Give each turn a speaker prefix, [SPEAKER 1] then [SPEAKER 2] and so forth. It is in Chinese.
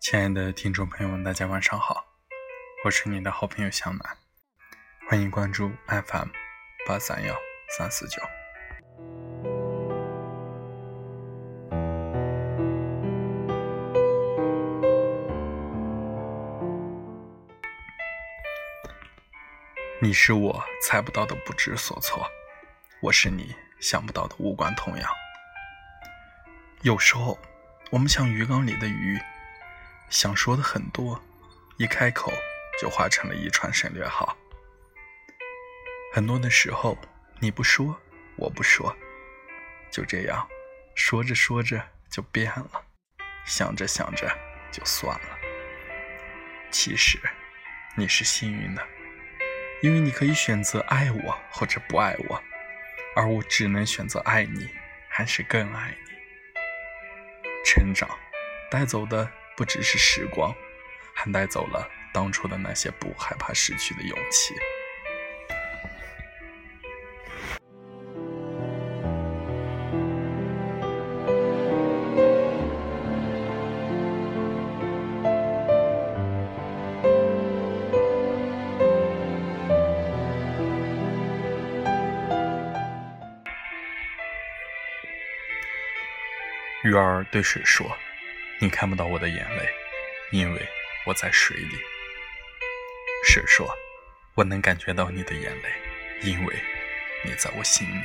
[SPEAKER 1] 亲爱的听众朋友们，大家晚上好，我是你的好朋友向南，欢迎关注 FM 八三幺三四九。你是我猜不到的不知所措，我是你想不到的无关痛痒。有时候，我们像鱼缸里的鱼。想说的很多，一开口就化成了一串省略号。很多的时候，你不说，我不说，就这样说着说着就变了，想着想着就算了。其实你是幸运的，因为你可以选择爱我或者不爱我，而我只能选择爱你还是更爱你。成长带走的。不只是时光，还带走了当初的那些不害怕失去的勇气。鱼儿对水说。你看不到我的眼泪，因为我在水里。水说：“我能感觉到你的眼泪，因为你在我心里。”